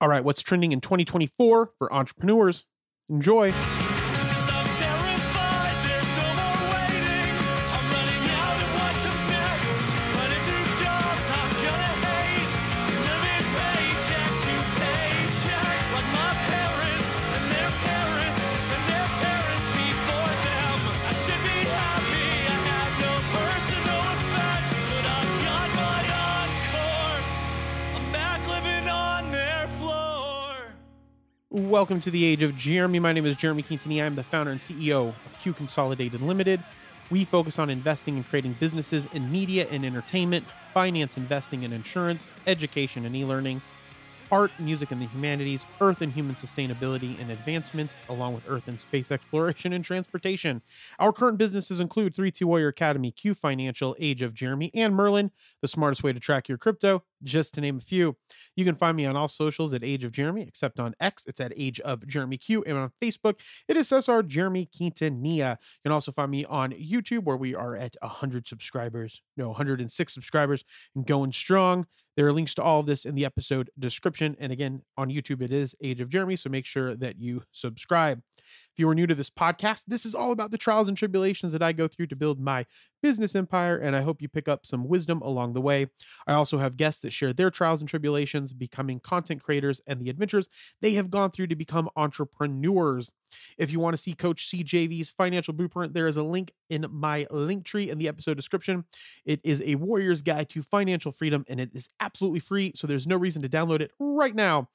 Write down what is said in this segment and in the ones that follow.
All right, what's trending in 2024 for entrepreneurs? Enjoy. Welcome to the Age of Jeremy. My name is Jeremy Quintanilla. I'm the founder and CEO of Q Consolidated Limited. We focus on investing and creating businesses in media and entertainment, finance, investing and insurance, education and e-learning, art, music and the humanities, earth and human sustainability and advancement, along with earth and space exploration and transportation. Our current businesses include 3T Warrior Academy, Q Financial, Age of Jeremy, and Merlin, the smartest way to track your crypto, just to name a few. You can find me on all socials at Age of Jeremy, except on X, it's at Age of Jeremy Q, and on Facebook, it is SR Jeremy Quintanilla. You can also find me on YouTube, where we are at 100 subscribers, no, 106 subscribers, and going strong. There are links to all of this in the episode description. And again, on YouTube, it is Age of Jeremy. So make sure that you subscribe. If you are new to this podcast, this is all about the trials and tribulations that I go through to build my business empire. And I hope you pick up some wisdom along the way. I also have guests that share their trials and tribulations, becoming content creators, and the adventures they have gone through to become entrepreneurs. If you want to see Coach CJV's financial blueprint, there is a link in my link tree in the episode description. It is a warrior's guide to financial freedom, and it is absolutely free. So there's no reason to download it right now.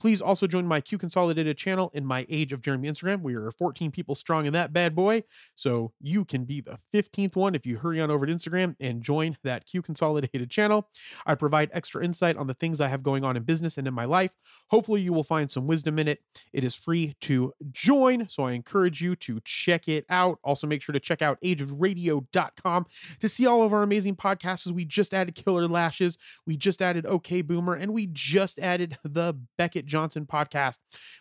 Please also join my Q Consolidated channel in my Age of Jeremy Instagram. We are 14 people strong in that bad boy. So you can be the 15th one if you hurry on over to Instagram and join that Q Consolidated channel. I provide extra insight on the things I have going on in business and in my life. Hopefully, you will find some wisdom in it. It is free to join. So I encourage you to check it out. Also, make sure to check out ageofradio.com to see all of our amazing podcasts. We just added Killer Lashes, we just added OK Boomer, and we just added the Beckett Johnson podcast.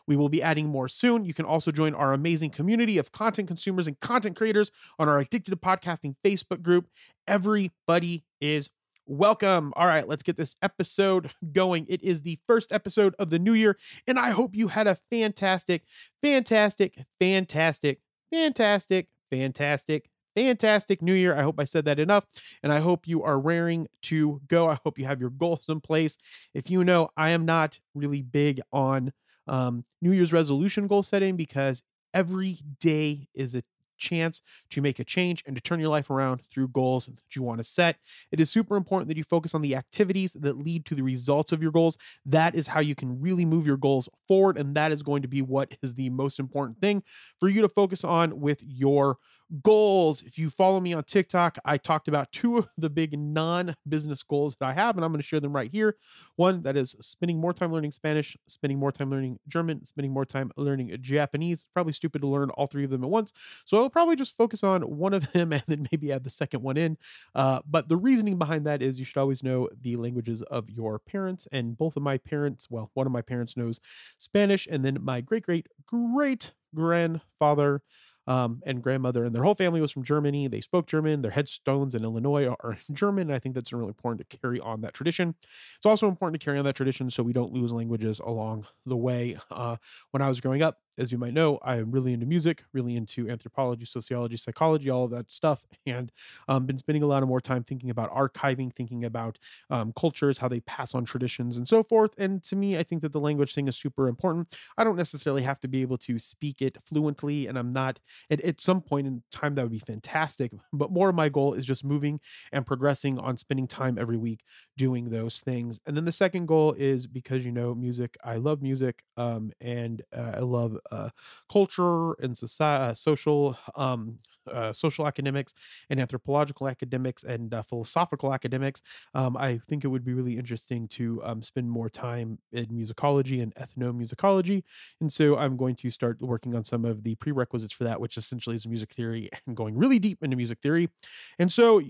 We will be adding more soon. You can also join our amazing community of content consumers and content creators on our Addicted to Podcasting Facebook group. Everybody is welcome. All right, let's get this episode going. It is the first episode of the new year, and I hope you had a fantastic, fantastic, fantastic, fantastic, fantastic, fantastic new year. I hope I said that enough, and I hope you are raring to go. I hope you have your goals in place. If you know, I am not really big on um, New Year's resolution goal setting because every day is a chance to make a change and to turn your life around through goals that you want to set. It is super important that you focus on the activities that lead to the results of your goals. That is how you can really move your goals forward. And that is going to be what is the most important thing for you to focus on with your goals. If you follow me on TikTok, I talked about two of the big non business goals that I have, and I'm going to share them right here. One that is spending more time learning Spanish, spending more time learning German, spending more time learning Japanese. Probably stupid to learn all three of them at once. So I'll probably just focus on one of them and then maybe add the second one in. Uh, but the reasoning behind that is you should always know the languages of your parents. And both of my parents, well, one of my parents knows Spanish, and then my great, great, great grandfather um, and grandmother and their whole family was from Germany. They spoke German. Their headstones in Illinois are in German. I think that's really important to carry on that tradition. It's also important to carry on that tradition so we don't lose languages along the way. Uh, when I was growing up, as you might know, I am really into music, really into anthropology, sociology, psychology, all of that stuff, and um, been spending a lot of more time thinking about archiving, thinking about um, cultures, how they pass on traditions, and so forth. And to me, I think that the language thing is super important. I don't necessarily have to be able to speak it fluently, and I'm not. At, at some point in time, that would be fantastic. But more of my goal is just moving and progressing on spending time every week doing those things. And then the second goal is because you know music, I love music, um, and uh, I love uh, culture and society, uh, social, um, uh, social academics and anthropological academics and philosophical academics. Um, I think it would be really interesting to um, spend more time in musicology and ethnomusicology. And so I'm going to start working on some of the prerequisites for that, which essentially is music theory and going really deep into music theory. And so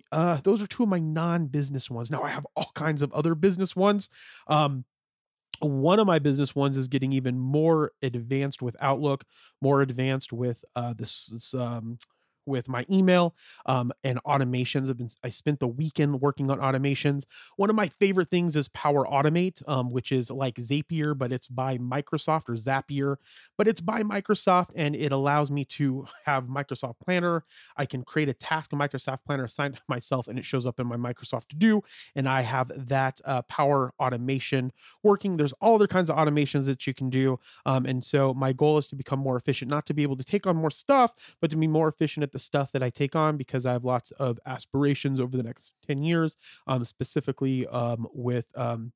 those are two of my non-business ones. Now I have all kinds of other business ones. Um, one of my business ones is getting even more advanced with Outlook, more advanced with uh, this, this um, with my email um, and automations. I've been I spent the weekend working on automations. One of my favorite things is Power Automate, um, which is like Zapier, but it's by Microsoft or Zapier, but it's by Microsoft and it allows me to have Microsoft Planner. I can create a task in Microsoft Planner assigned to myself, and it shows up in my Microsoft To Do, and I have that uh, Power Automation working. There's all other kinds of automations that you can do, um, and so my goal is to become more efficient, not to be able to take on more stuff, but to be more efficient at the stuff that I take on because I have lots of aspirations over the next 10 years, um, specifically um, with um,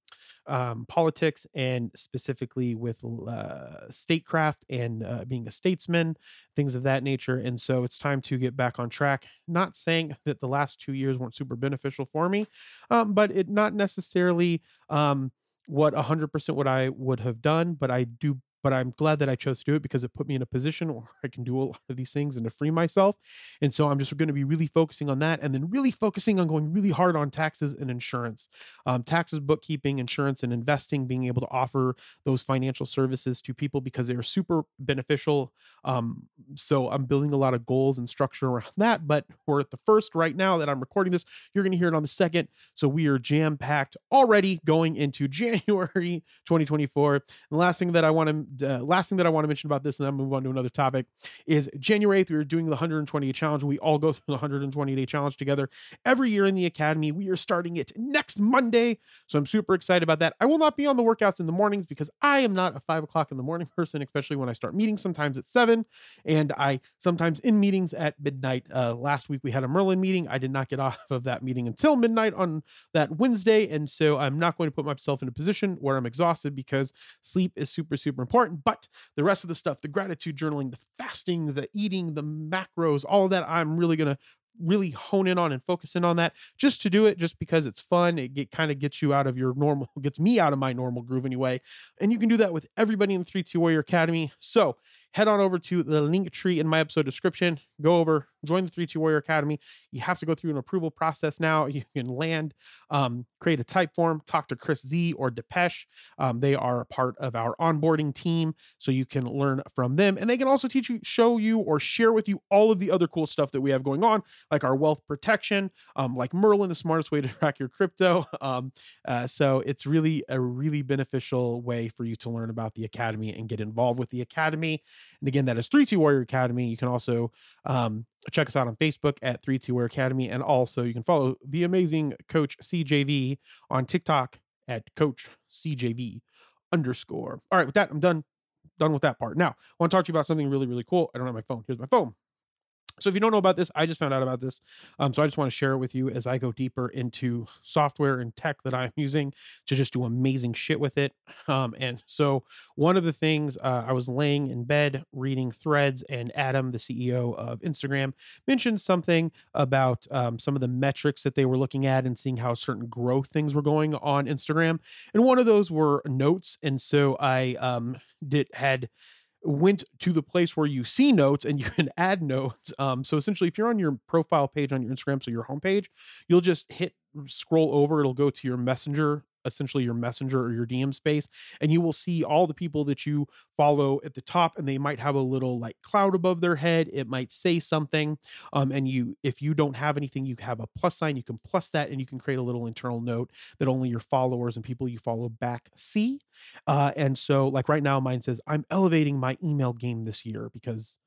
um, politics and specifically with uh, statecraft and uh, being a statesman, things of that nature. And so it's time to get back on track. Not saying that the last two years weren't super beneficial for me, um, but it not necessarily um, what 100% what I would have done, but I do but I'm glad that I chose to do it because it put me in a position where I can do a lot of these things and to free myself. And so I'm just going to be really focusing on that and then really focusing on going really hard on taxes and insurance. Um, taxes, bookkeeping, insurance, and investing, being able to offer those financial services to people because they are super beneficial. Um, so I'm building a lot of goals and structure around that. But we're at the first right now that I'm recording this. You're going to hear it on the second. So we are jam packed already going into January 2024. And the last thing that I want to uh, last thing that I want to mention about this, and then move on to another topic, is January 8th, we are doing the 120 day challenge. We all go through the 120 day challenge together every year in the academy. We are starting it next Monday. So I'm super excited about that. I will not be on the workouts in the mornings because I am not a five o'clock in the morning person, especially when I start meetings sometimes at seven. And I sometimes in meetings at midnight. Uh, last week we had a Merlin meeting. I did not get off of that meeting until midnight on that Wednesday. And so I'm not going to put myself in a position where I'm exhausted because sleep is super, super important important. But the rest of the stuff, the gratitude journaling, the fasting, the eating, the macros, all of that, I'm really going to really hone in on and focus in on that just to do it just because it's fun it get, kind of gets you out of your normal gets me out of my normal groove anyway and you can do that with everybody in the 3T warrior academy so head on over to the link tree in my episode description. Go over, join the 3T Warrior Academy. You have to go through an approval process now. You can land, um, create a type form, talk to Chris Z or Depeche. Um, they are a part of our onboarding team, so you can learn from them. And they can also teach you, show you, or share with you all of the other cool stuff that we have going on, like our wealth protection, um, like Merlin, the smartest way to track your crypto. Um, uh, so it's really a really beneficial way for you to learn about the Academy and get involved with the Academy. And again, that is 3T Warrior Academy. You can also um, check us out on Facebook at 3T Warrior Academy. And also, you can follow the amazing Coach CJV on TikTok at Coach CJV underscore. All right, with that, I'm done. Done with that part. Now, I want to talk to you about something really, really cool. I don't have my phone. Here's my phone. So if you don't know about this, I just found out about this. Um, so I just want to share it with you as I go deeper into software and tech that I'm using to just do amazing shit with it. Um, and so one of the things uh, I was laying in bed reading threads, and Adam, the CEO of Instagram, mentioned something about um, some of the metrics that they were looking at and seeing how certain growth things were going on Instagram. And one of those were notes. And so I um, did had went to the place where you see notes and you can add notes. Um, so essentially, if you're on your profile page on your Instagram, so your homepage, you'll just hit scroll over. It'll go to your messenger essentially your messenger or your DM space, and you will see all the people that you follow at the top, and they might have a little like cloud above their head. It might say something, um, and you if you don't have anything, you have a plus sign. You can plus that, and you can create a little internal note that only your followers and people you follow back see. Uh, and so, like right now, mine says I'm elevating my email game this year because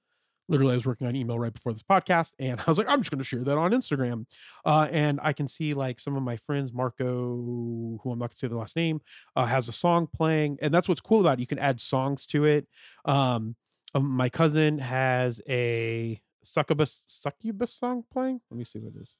literally I was working on email right before this podcast and I was like, I'm just going to share that on Instagram. Uh, and I can see like some of my friends, Marco, who I'm not going to say the last name, uh, has a song playing. And that's what's cool about it. You can add songs to it. Um, um, my cousin has a succubus, succubus song playing. Let me see what it is.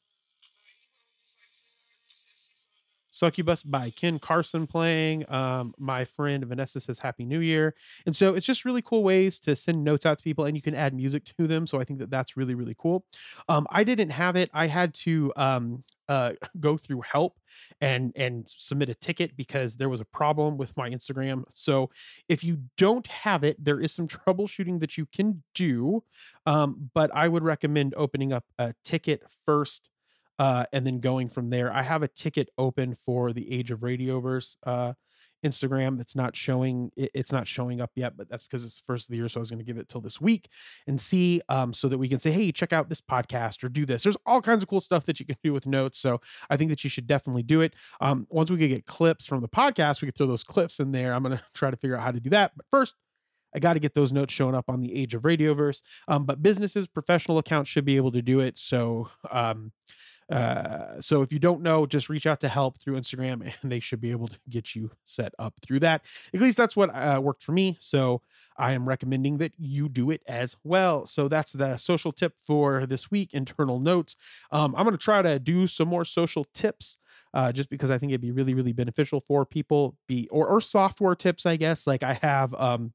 Succubus by Ken Carson playing. Um, my friend Vanessa says Happy New Year. And so it's just really cool ways to send notes out to people and you can add music to them. So I think that that's really, really cool. Um, I didn't have it. I had to um, uh, go through help and and submit a ticket because there was a problem with my Instagram. So if you don't have it, there is some troubleshooting that you can do. Um, but I would recommend opening up a ticket first uh, and then going from there. I have a ticket open for the Age of Radioverse uh, Instagram that's not showing. It, it's not showing up yet, but that's because it's the first of the year. So I was going to give it till this week and see, um, so that we can say, hey, check out this podcast or do this. There's all kinds of cool stuff that you can do with notes. So I think that you should definitely do it. Um, once we could get clips from the podcast, we could throw those clips in there. I'm going to try to figure out how to do that. But first. I got to get those notes showing up on the Age of Radioverse. Um, but businesses, professional accounts should be able to do it. So, um, uh, so if you don't know, just reach out to help through Instagram and they should be able to get you set up through that. At least that's what uh, worked for me. So I am recommending that you do it as well. So that's the social tip for this week internal notes. Um, I'm going to try to do some more social tips. Uh, just because I think it'd be really, really beneficial for people, be or or software tips, I guess. Like I have um,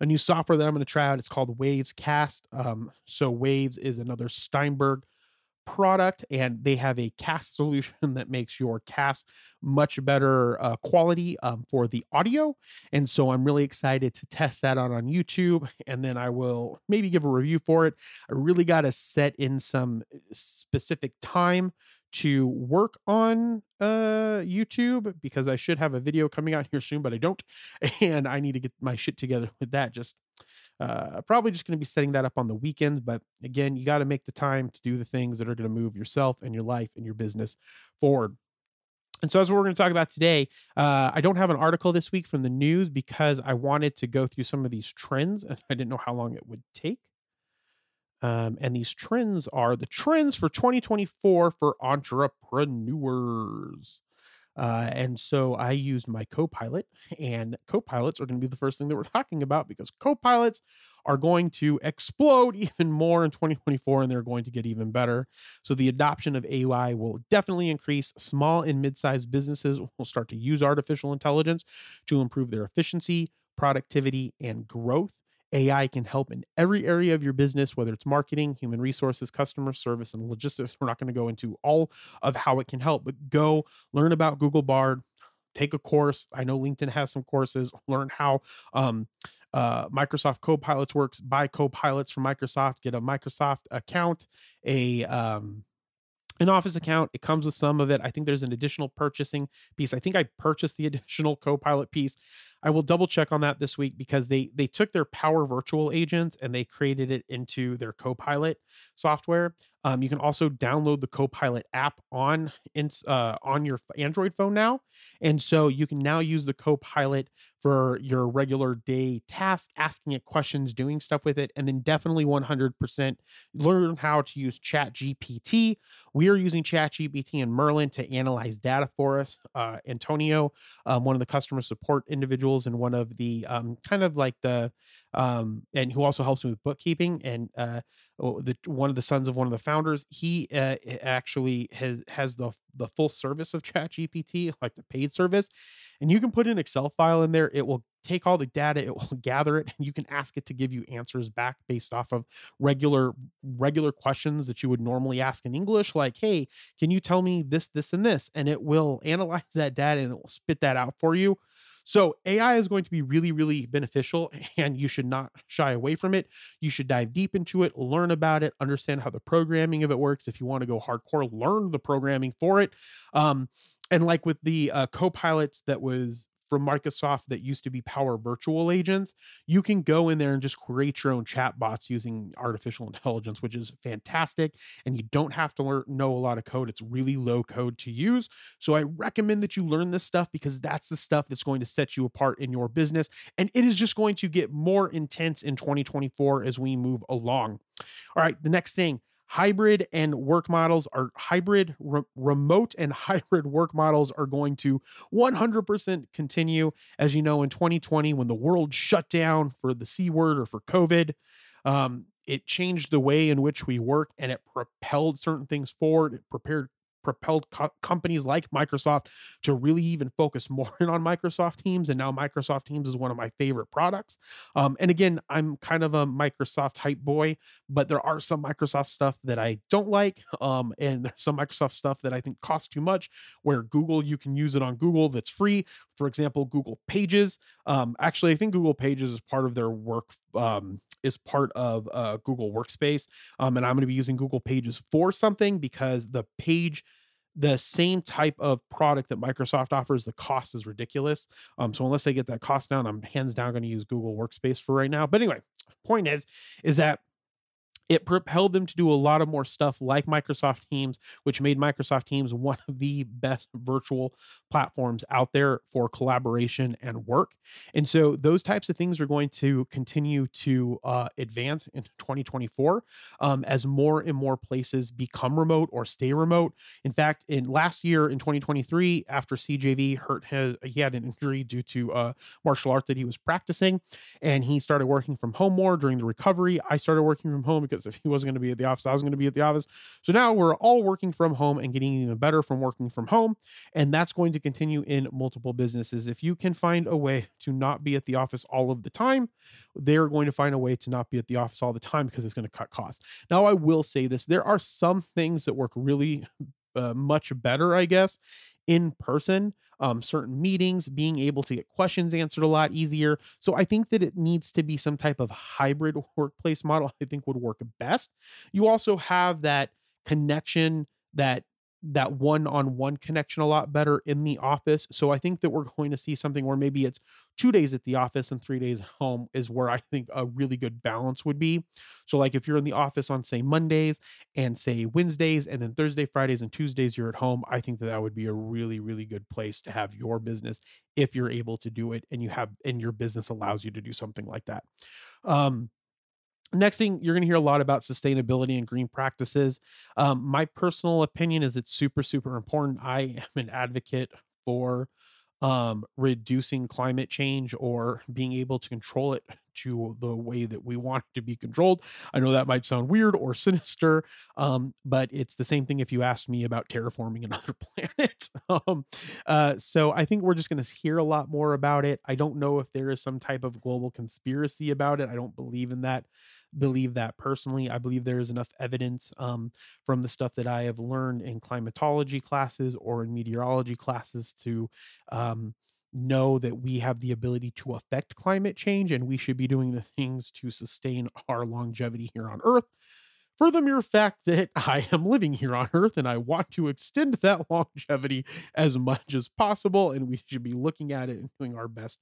a new software that I'm going to try out. It's called Waves Cast. Um, so Waves is another Steinberg product and they have a cast solution that makes your cast much better uh, quality um, for the audio and so i'm really excited to test that out on youtube and then i will maybe give a review for it i really got to set in some uh, specific time to work on uh YouTube because I should have a video coming out here soon, but I don't. And I need to get my shit together with that. Just uh probably just going to be setting that up on the weekend. But again, you got to make the time to do the things that are going to move yourself and your life and your business forward. And so, as we're going to talk about today, uh, I don't have an article this week from the news because I wanted to go through some of these trends and I didn't know how long it would take. Um, and these trends are the trends for 2024 for entrepreneurs. Uh, and so I used my Copilot, and Copilots are going to be the first thing that we're talking about because Copilots are going to explode even more in 2024 and they're going to get even better. So the adoption of AI will definitely increase. Small and mid sized businesses will start to use artificial intelligence to improve their efficiency, productivity, and growth. AI can help in every area of your business, whether it's marketing, human resources, customer service, and logistics. We're not going to go into all of how it can help, but go learn about Google Bard, take a course. I know LinkedIn has some courses, learn how um, uh, Microsoft Copilots works, buy Copilots from Microsoft, get a Microsoft account, a um, an office account. It comes with some of it. I think there's an additional purchasing piece. I think i purchased the additional copilot piece i will double check on that this week because they they took their power virtual agents and they created it into their copilot software um, you can also download the copilot app on uh, on your android phone now and so you can now use the copilot for your regular day task asking it questions doing stuff with it and then definitely 100% learn how to use chat gpt we are using ChatGPT and Merlin to analyze data for us. Uh, Antonio, um, one of the customer support individuals and one of the um, kind of like the, um, and who also helps me with bookkeeping and uh, oh, the one of the sons of one of the founders, he uh, actually has has the the full service of ChatGPT, like the paid service, and you can put an Excel file in there. It will take all the data, it will gather it, and you can ask it to give you answers back based off of regular regular questions that you would normally ask in English, like, "Hey, can you tell me this, this, and this?" And it will analyze that data and it will spit that out for you. So AI is going to be really, really beneficial, and you should not shy away from it. You should dive deep into it, learn about it, understand how the programming of it works. If you want to go hardcore, learn the programming for it. Um, and like with the uh, co-pilots that was from Microsoft that used to be Power Virtual Agents, you can go in there and just create your own chat bots using artificial intelligence, which is fantastic. And you don't have to learn, know a lot of code. It's really low code to use. So I recommend that you learn this stuff because that's the stuff that's going to set you apart in your business. And it is just going to get more intense in 2024 as we move along. All right, the next thing hybrid and work models are hybrid re- remote and hybrid work models are going to 100% continue. As you know in 2020 when the world shut down for the c word or for covid um, it changed the way in which we work and it propelled certain things forward. It prepared propelled co- companies like Microsoft to really even focus more on Microsoft Teams. And now Microsoft Teams is one of my favorite products. Um, and again, I'm kind of a Microsoft hype boy, but there are some Microsoft stuff that I don't like. Um, and there's some Microsoft stuff that I think costs too much, where Google, you can use it on Google that's free. For example, Google Pages. Um, actually, I think Google Pages is part of their work um, is part of uh, Google Workspace. Um, and I'm going to be using Google Pages for something because the page, the same type of product that Microsoft offers, the cost is ridiculous. Um, so unless they get that cost down, I'm hands down going to use Google Workspace for right now. But anyway, point is, is that it propelled them to do a lot of more stuff like Microsoft Teams, which made Microsoft Teams one of the best virtual platforms out there for collaboration and work. And so those types of things are going to continue to uh, advance into 2024 um, as more and more places become remote or stay remote. In fact, in last year in 2023, after CJV hurt his, he had an injury due to uh, martial art that he was practicing, and he started working from home more during the recovery. I started working from home because if he wasn't going to be at the office, I was going to be at the office. So now we're all working from home and getting even better from working from home. And that's going to continue in multiple businesses. If you can find a way to not be at the office all of the time, they're going to find a way to not be at the office all the time because it's going to cut costs. Now, I will say this there are some things that work really uh, much better, I guess, in person. Um, certain meetings, being able to get questions answered a lot easier. So I think that it needs to be some type of hybrid workplace model. I think would work best. You also have that connection that that one-on-one connection a lot better in the office. So I think that we're going to see something where maybe it's two days at the office and three days home is where I think a really good balance would be. So like if you're in the office on say Mondays and say Wednesdays and then Thursday, Fridays and Tuesdays you're at home, I think that that would be a really really good place to have your business if you're able to do it and you have and your business allows you to do something like that. Um Next thing, you're going to hear a lot about sustainability and green practices. Um, my personal opinion is it's super, super important. I am an advocate for um, reducing climate change or being able to control it to the way that we want it to be controlled. I know that might sound weird or sinister, um, but it's the same thing if you asked me about terraforming another planet. um, uh, so I think we're just going to hear a lot more about it. I don't know if there is some type of global conspiracy about it. I don't believe in that believe that personally. I believe there is enough evidence um, from the stuff that I have learned in climatology classes or in meteorology classes to um, know that we have the ability to affect climate change and we should be doing the things to sustain our longevity here on Earth. For the mere fact that I am living here on Earth and I want to extend that longevity as much as possible, and we should be looking at it and doing our best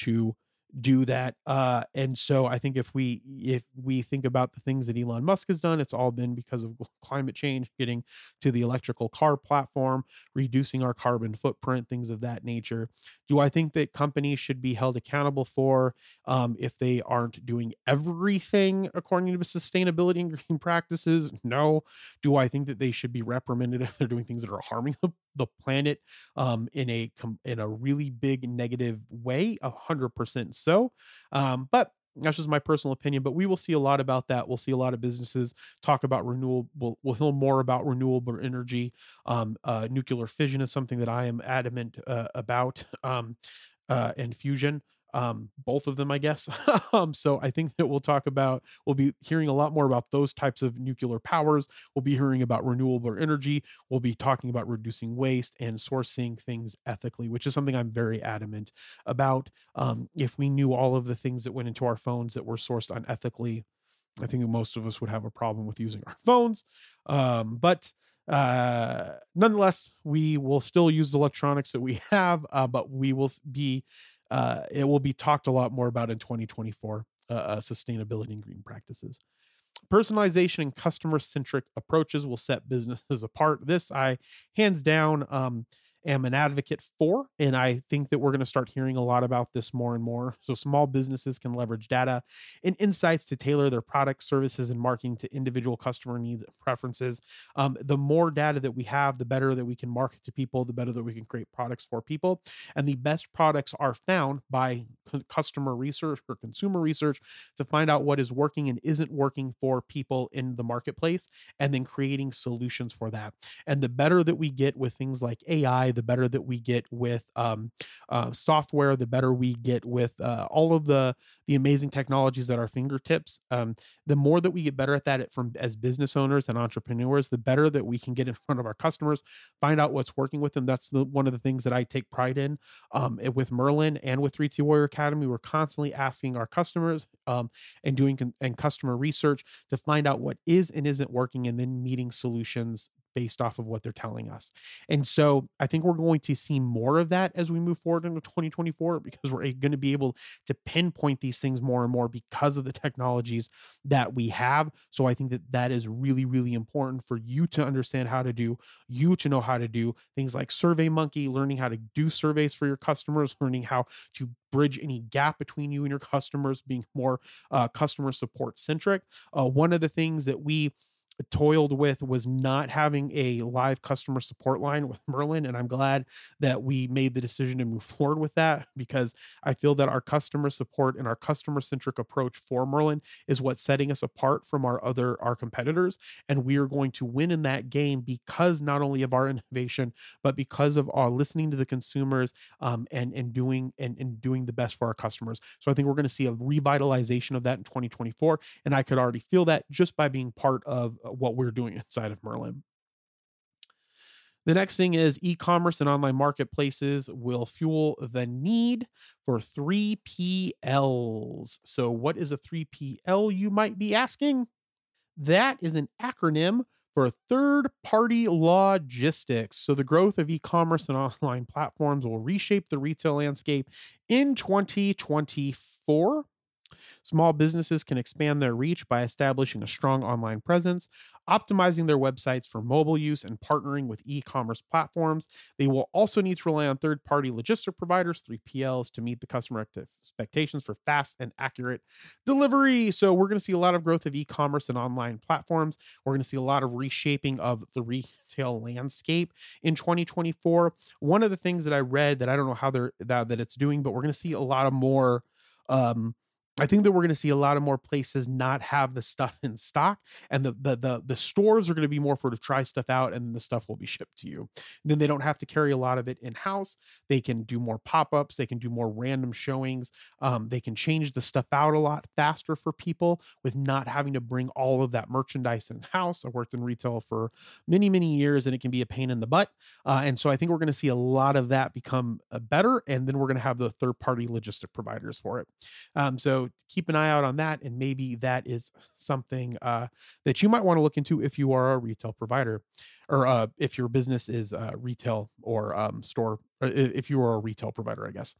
to do that uh and so i think if we if we think about the things that elon musk has done it's all been because of climate change getting to the electrical car platform reducing our carbon footprint things of that nature. Do i think that companies should be held accountable for um if they aren't doing everything according to sustainability and green practices? No. Do i think that they should be reprimanded if they're doing things that are harming the, the planet um in a in a really big negative way a hundred percent so. Um, but that's just my personal opinion, but we will see a lot about that. We'll see a lot of businesses talk about renewable. We'll, we'll hear more about renewable energy. Um, uh, nuclear fission is something that I am adamant uh, about, um, uh, and fusion um both of them i guess. Um so i think that we'll talk about we'll be hearing a lot more about those types of nuclear powers. We'll be hearing about renewable energy. We'll be talking about reducing waste and sourcing things ethically which is something i'm very adamant about. Um if we knew all of the things that went into our phones that were sourced unethically i think most of us would have a problem with using our phones. Um but uh, nonetheless, we will still use the electronics that we have, uh, but we will be uh, it will be talked a lot more about in 2024 uh, uh, sustainability and green practices. Personalization and customer centric approaches will set businesses apart. This I hands down um, am an advocate for, and I think that we're going to start hearing a lot about this more and more. So small businesses can leverage data and insights to tailor their products, services, and marketing to individual customer needs and preferences. Um, the more data that we have, the better that we can market to people, the better that we can create products for people. And the best products are found by cu- customer research or consumer research to find out what is working and isn't working for people in the marketplace, and then creating solutions for that. And the better that we get with things like AI, the better that we get with um, uh, software, the better we get with uh, all of the the amazing technologies at our fingertips. Um, the more that we get better at that at- from as business owners and entrepreneurs, the better that we can get in front of our customers, find out what's working with them. That's the one of the things that I take pride in um, with Merlin and with 3T Warrior Academy. We're constantly asking our customers um, and doing con- and customer research to find out what is and isn't working, and then meeting solutions based off of what they're telling us. And so I think we're going to see more of that as we move forward into 2024 because we're going to be able to pinpoint these things more and more because of the technologies that we have. So I think that that is really, really important for you to understand how to do, you to know how to do things like Survey Monkey, learning how to do surveys for your customers, learning how to bridge any gap between you and your customers, being more uh, customer support centric. Uh, one of the things that we toiled with was not having a live customer support line with Merlin. And I'm glad that we made the decision to move forward with that because I feel that our customer support and our customer centric approach for Merlin is what's setting us apart from our other our competitors. And we are going to win in that game because not only of our innovation, but because of our listening to the consumers um, and and doing and, and doing the best for our customers. So I think we're going to see a revitalization of that in 2024. And I could already feel that just by being part of uh, what we're doing inside of Merlin. The next thing is e commerce and online marketplaces will fuel the need for 3PLs. So, what is a 3PL, you might be asking? That is an acronym for third party logistics. So, the growth of e commerce and online platforms will reshape the retail landscape in 2024. Small businesses can expand their reach by establishing a strong online presence, optimizing their websites for mobile use, and partnering with e commerce platforms. They will also need to rely on third party logistic providers, 3PLs, to meet the customer expectations for fast and accurate delivery. So, we're going to see a lot of growth of e commerce and online platforms. We're going to see a lot of reshaping of the retail landscape in 2024. One of the things that I read that I don't know how they're that, that it's doing, but we're going to see a lot of more. Um, I think that we're going to see a lot of more places not have the stuff in stock, and the the the, the stores are going to be more for to try stuff out, and the stuff will be shipped to you. then they don't have to carry a lot of it in house. They can do more pop ups. They can do more random showings. Um, they can change the stuff out a lot faster for people with not having to bring all of that merchandise in house. I worked in retail for many many years, and it can be a pain in the butt. Uh, and so I think we're going to see a lot of that become uh, better, and then we're going to have the third party logistic providers for it. Um, so keep an eye out on that, and maybe that is something uh, that you might want to look into if you are a retail provider, or uh, if your business is uh, retail or um, store, or if you are a retail provider, I guess.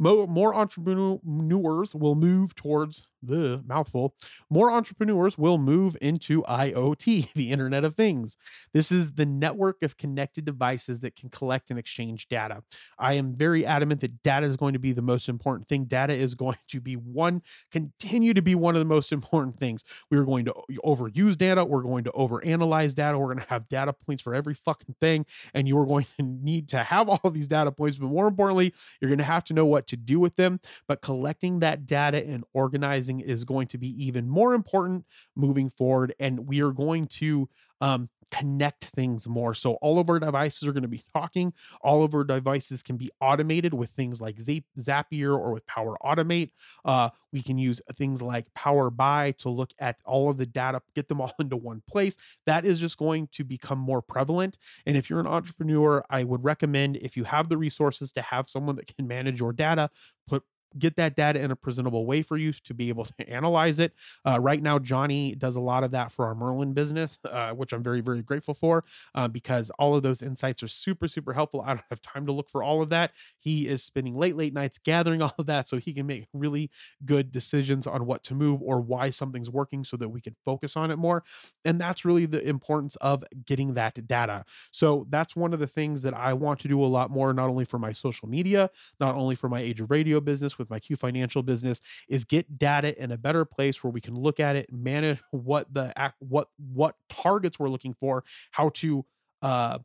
Mo- more entrepreneurs will move towards the mouthful. More entrepreneurs will move into IoT, the Internet of Things. This is the network of connected devices that can collect and exchange data. I am very adamant that data is going to be the most important thing. Data is going to be one, continue to be one of the most important things. We are going to overuse data. We're going to overanalyze data. We're going to have data points for every fucking thing. And you are going to need to have all of these data points. But more importantly, you're going to have to know what to do with them. But collecting that data and organizing is going to be even more important moving forward. And we are going to um, connect things more. So all of our devices are going to be talking. All of our devices can be automated with things like Zapier or with Power Automate. Uh, we can use things like Power BI to look at all of the data, get them all into one place. That is just going to become more prevalent. And if you're an entrepreneur, I would recommend if you have the resources to have someone that can manage your data, put get that data in a presentable way for you to be able to analyze it. Uh, right now, Johnny does a lot of that for our Merlin business, uh, which I'm very, very grateful for uh, because all of those insights are super, super helpful. I don't have time to look for all of that. He is spending late, late nights gathering all of that so he can make really good decisions on what to move or why something's working so that we can focus on it more. And that's really the importance of getting that data. So that's one of the things that I want to do a lot more, not only for my social media, not only for my Age of Radio business with my Q Financial business, is get data in a better place where we can look at it, manage what the what what targets we're looking for, how to uh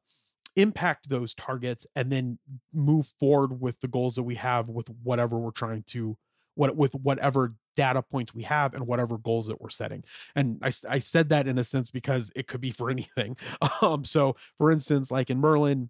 impact those targets and then move forward with the goals that we have with whatever we're trying to what with whatever data points we have and whatever goals that we're setting and I, I said that in a sense because it could be for anything um so for instance like in merlin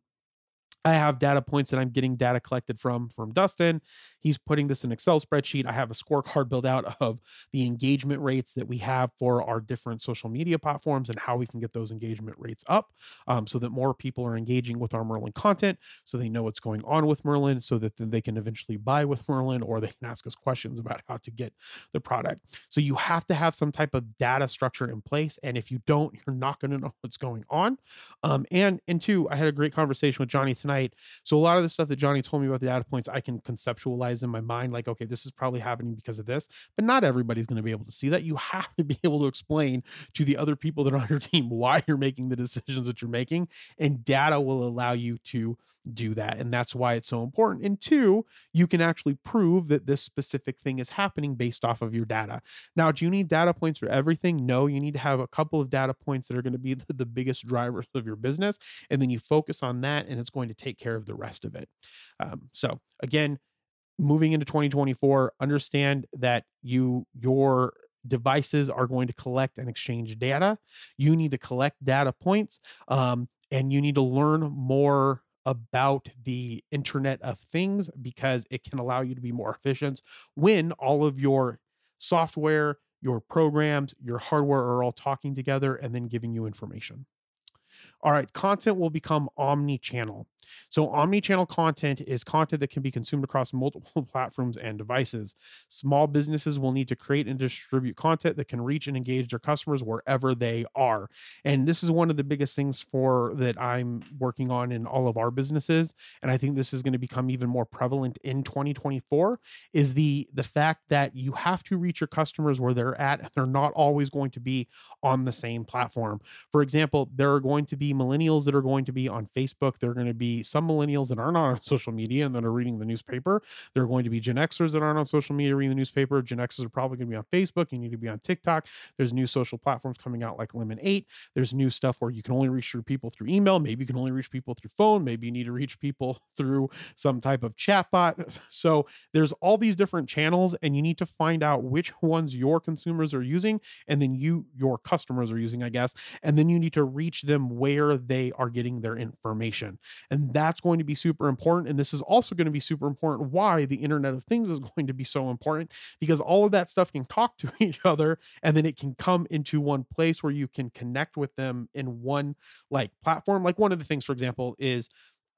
I have data points that I'm getting data collected from from Dustin. He's putting this in Excel spreadsheet. I have a scorecard built out of the engagement rates that we have for our different social media platforms and how we can get those engagement rates up um, so that more people are engaging with our Merlin content so they know what's going on with Merlin so that then they can eventually buy with Merlin or they can ask us questions about how to get the product. So you have to have some type of data structure in place. And if you don't, you're not going to know what's going on. Um, and, and two, I had a great conversation with Johnny tonight so a lot of the stuff that Johnny told me about the data points, I can conceptualize in my mind, like, okay, this is probably happening because of this. But not everybody's going to be able to see that. You have to be able to explain to the other people that are on your team why you're making the decisions that you're making. And data will allow you to do that. And that's why it's so important. And two, you can actually prove that this specific thing is happening based off of your data. Now, do you need data points for everything? No, you need to have a couple of data points that are going to be the, the biggest drivers of your business. And then you focus on that, and it's going to take care of the rest of it. Um, so, again, moving into 2024, understand that you, your, devices are going to collect and exchange data. You need to collect data points um, and you need to learn more about the internet of things because it can allow you to be more efficient when all of your software your programs your hardware are all talking together and then giving you information all right, content will become omni channel. So, omni channel content is content that can be consumed across multiple platforms and devices. Small businesses will need to create and distribute content that can reach and engage their customers wherever they are. And this is one of the biggest things for that I'm working on in all of our businesses. And I think this is going to become even more prevalent in 2024 is the the fact that you have to reach your customers where they're at and they're not always going to be on the same platform. For example, there are going to be millennials that are going to be on Facebook. There are going to be some millennials that aren't on social media and that are reading the newspaper. There are going to be Gen Xers that aren't on social media reading the newspaper. Gen Xers are probably going to be on Facebook. You need to be on TikTok. There's new social platforms coming out like Lemon 8. There's new stuff where you can only reach through people through email. Maybe you can only reach people through phone. Maybe you need to reach people through some type of chatbot. So there's all these different channels, and you need to find out which ones your consumers are using, and then you, your customers, are using, I guess. And then you need to reach them where they are getting their information. And that's going to be super important. And this is also going to be super important why the Internet of Things is going to be so important because all of that stuff can talk to each other and then it can come into one place where you can connect with them in one like platform. Like one of the things, for example, is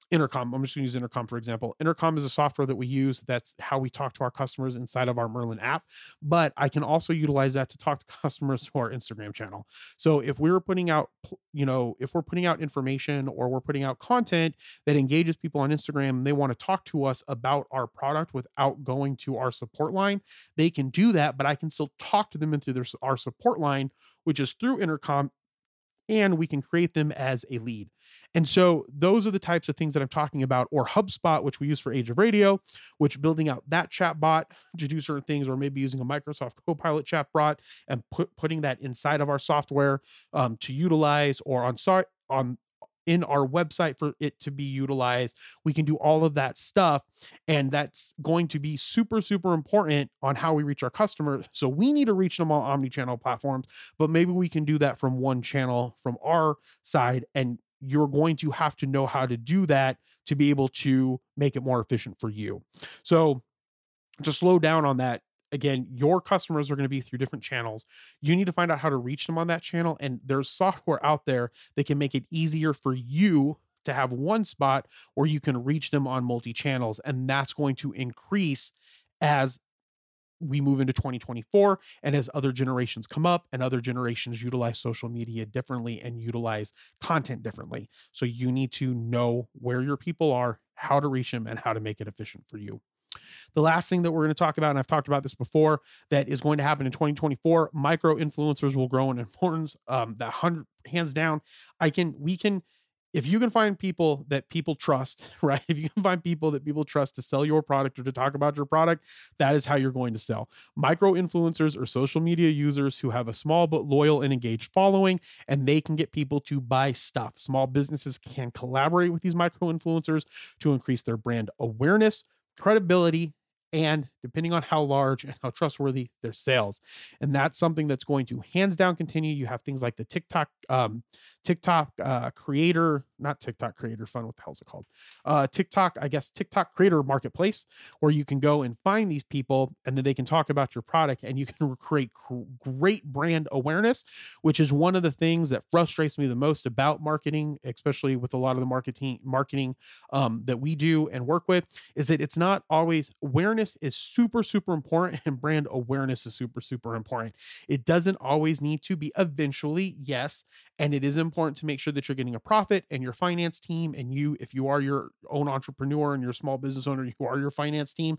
Intercom. I'm just going to use Intercom for example. Intercom is a software that we use. That's how we talk to our customers inside of our Merlin app. But I can also utilize that to talk to customers to our Instagram channel. So if we're putting out, you know, if we're putting out information or we're putting out content that engages people on Instagram and they want to talk to us about our product without going to our support line, they can do that. But I can still talk to them in through their, our support line, which is through Intercom and we can create them as a lead. And so those are the types of things that I'm talking about, or HubSpot, which we use for Age of Radio, which building out that chat bot to do certain things, or maybe using a Microsoft Copilot chat bot and put, putting that inside of our software um, to utilize, or on on in our website for it to be utilized. We can do all of that stuff. And that's going to be super, super important on how we reach our customers. So we need to reach them on omni channel platforms, but maybe we can do that from one channel from our side. And you're going to have to know how to do that to be able to make it more efficient for you. So to slow down on that, again, your customers are going to be through different channels. You need to find out how to reach them on that channel. And there's software out there that can make it easier for you to have one spot where you can reach them on multi channels. And that's going to increase as we move into 2024 and as other generations come up and other generations utilize social media differently and utilize content differently. So you need to know where your people are, how to reach them, and how to make it efficient for you. The last thing that we're going to talk about, and I've talked about this before, that is going to happen in 2024, micro influencers will grow in importance. Um, that hundred hands down, I can we can if you can find people that people trust, right? If you can find people that people trust to sell your product or to talk about your product, that is how you're going to sell. Micro influencers or social media users who have a small but loyal and engaged following, and they can get people to buy stuff. Small businesses can collaborate with these micro influencers to increase their brand awareness, credibility, and depending on how large and how trustworthy their sales and that's something that's going to hands down continue. You have things like the tiktok um tiktok uh creator not tiktok creator fund what the hell is it called? Uh tiktok i guess tiktok creator marketplace where you can go and find these people and then they can talk about your product and you can create great brand awareness which is one of the things that frustrates me the most about marketing especially with a lot of the marketing marketing um, that we do and work with is that it's not always awareness is super super important and brand awareness is super super important. It doesn't always need to be eventually yes and it is important to make sure that you're getting a profit and your finance team and you if you are your own entrepreneur and you're a small business owner you are your finance team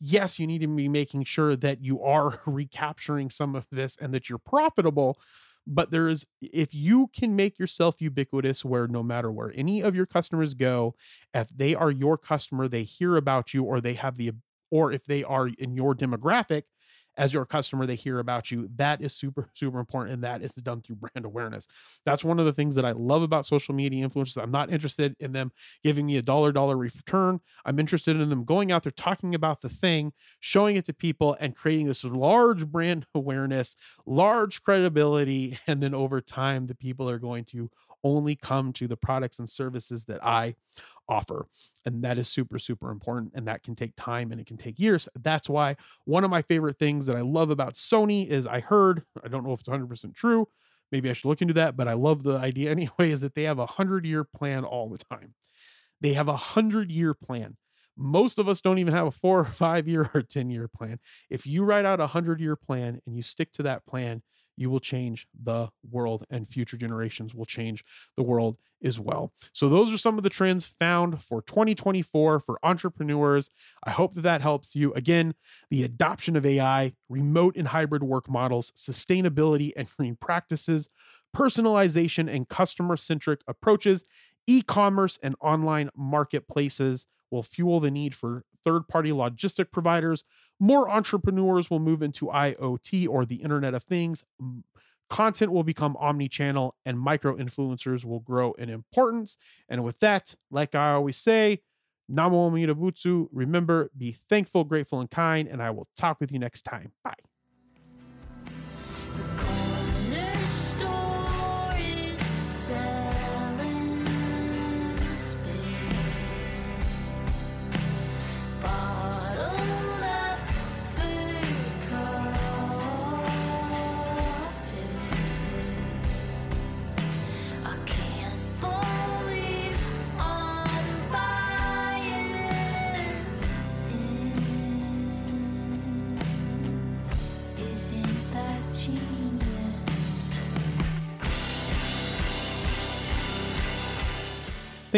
yes you need to be making sure that you are recapturing some of this and that you're profitable but there is if you can make yourself ubiquitous where no matter where any of your customers go if they are your customer they hear about you or they have the or if they are in your demographic as your customer they hear about you that is super super important and that is done through brand awareness. That's one of the things that i love about social media influencers i'm not interested in them giving me a dollar dollar return. I'm interested in them going out there talking about the thing showing it to people and creating this large brand awareness large credibility and then over time the people are going to only come to the products and services that i offer. And that is super, super important. And that can take time and it can take years. That's why one of my favorite things that I love about Sony is I heard, I don't know if it's 100% true. Maybe I should look into that, but I love the idea anyway, is that they have a hundred year plan all the time. They have a hundred year plan. Most of us don't even have a four or five year or 10 year plan. If you write out a hundred year plan and you stick to that plan, you will change the world and future generations will change the world as well. So, those are some of the trends found for 2024 for entrepreneurs. I hope that that helps you. Again, the adoption of AI, remote and hybrid work models, sustainability and green practices, personalization and customer centric approaches, e commerce and online marketplaces will fuel the need for third party logistic providers. More entrepreneurs will move into IoT or the Internet of Things. Content will become omni channel and micro influencers will grow in importance. And with that, like I always say, Namo Amida Butsu. Remember, be thankful, grateful, and kind. And I will talk with you next time. Bye.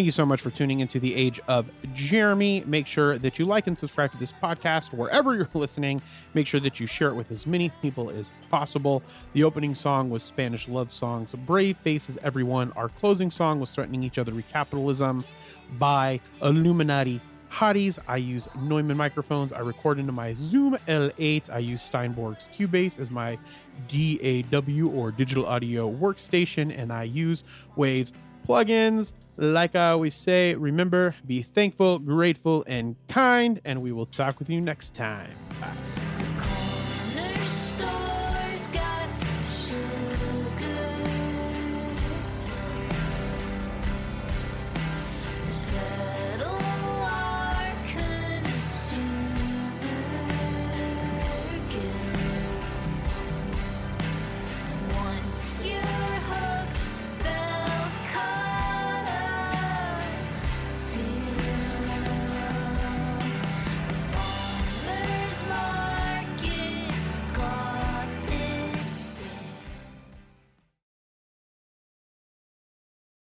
Thank you so much for tuning into the Age of Jeremy. Make sure that you like and subscribe to this podcast wherever you're listening. Make sure that you share it with as many people as possible. The opening song was Spanish love songs, Brave Faces Everyone. Our closing song was Threatening Each Other Recapitalism by Illuminati Hotties. I use Neumann microphones. I record into my Zoom L8. I use Steinberg's Cubase as my DAW or digital audio workstation, and I use Waves plugins. Like I always say, remember, be thankful, grateful, and kind, and we will talk with you next time. Bye.